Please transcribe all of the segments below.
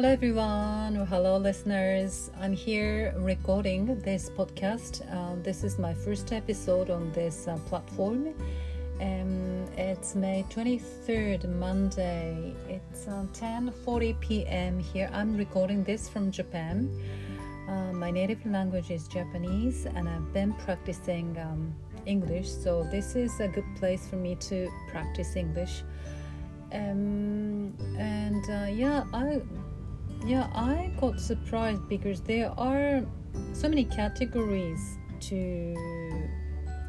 Hello, everyone, or hello, listeners. I'm here recording this podcast. Um, this is my first episode on this uh, platform. Um, it's May 23rd, Monday. It's uh, 10:40 p.m. here. I'm recording this from Japan. Uh, my native language is Japanese, and I've been practicing um, English, so this is a good place for me to practice English. Um, and uh, yeah, I yeah, I got surprised because there are so many categories to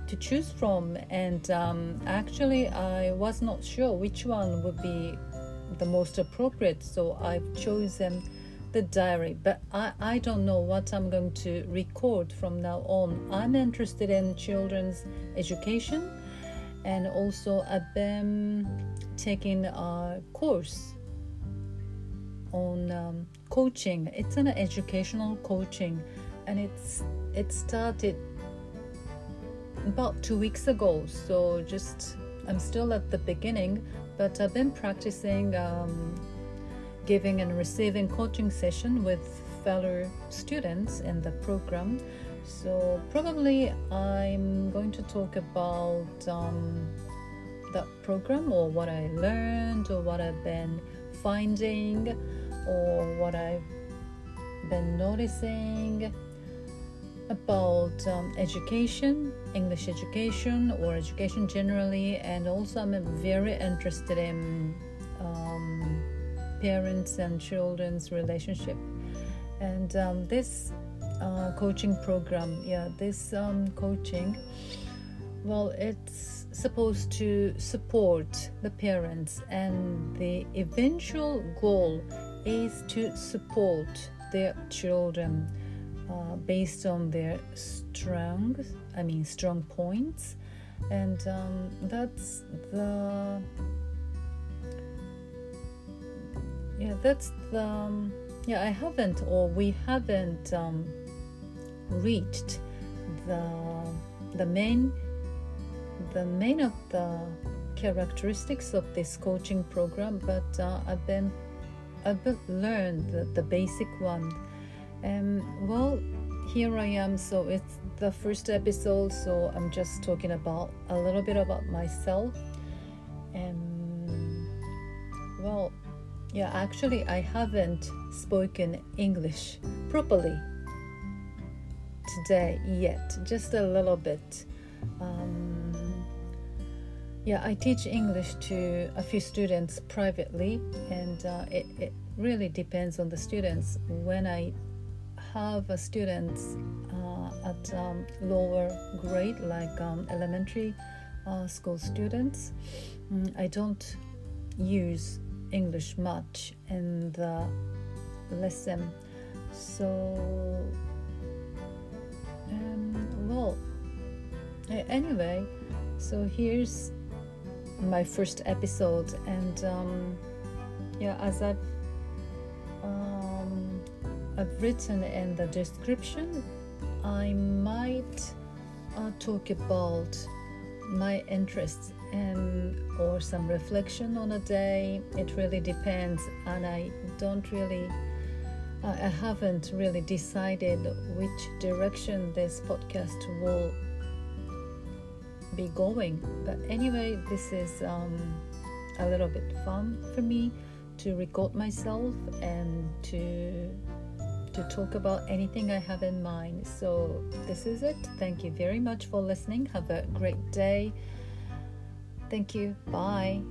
to choose from, and um, actually, I was not sure which one would be the most appropriate. So I've chosen the diary, but I, I don't know what I'm going to record from now on. I'm interested in children's education, and also I've been taking a course on um, coaching. It's an educational coaching, and it's it started about two weeks ago. So just I'm still at the beginning, but I've been practicing um, giving and receiving coaching session with fellow students in the program. So probably I'm going to talk about um, that program or what I learned or what I've been finding or what I've been noticing about um, education, English education, or education generally, and also I'm very interested in um, parents and children's relationship. And um, this uh, coaching program, yeah, this um, coaching, well, it's supposed to support the parents, and the eventual goal is to support their children uh, based on their strong, I mean, strong points, and um, that's the yeah, that's the um, yeah. I haven't or we haven't um, reached the the main the main of the characteristics of this coaching program, but uh, I've been I've learned the, the basic one. Um, well, here I am. So it's the first episode. So I'm just talking about a little bit about myself. Um, well, yeah, actually, I haven't spoken English properly today yet. Just a little bit. Um, yeah, I teach English to a few students privately, and uh, it, it really depends on the students. When I have students uh, at um, lower grade, like um, elementary uh, school students, mm, I don't use English much in the lesson. So, um, well, anyway, so here's my first episode and um, yeah as I've um, I've written in the description I might uh, talk about my interests and or some reflection on a day. It really depends and I don't really I haven't really decided which direction this podcast will be going. But anyway, this is um, a little bit fun for me to record myself and to to talk about anything I have in mind. So this is it. Thank you very much for listening. Have a great day. Thank you. Bye.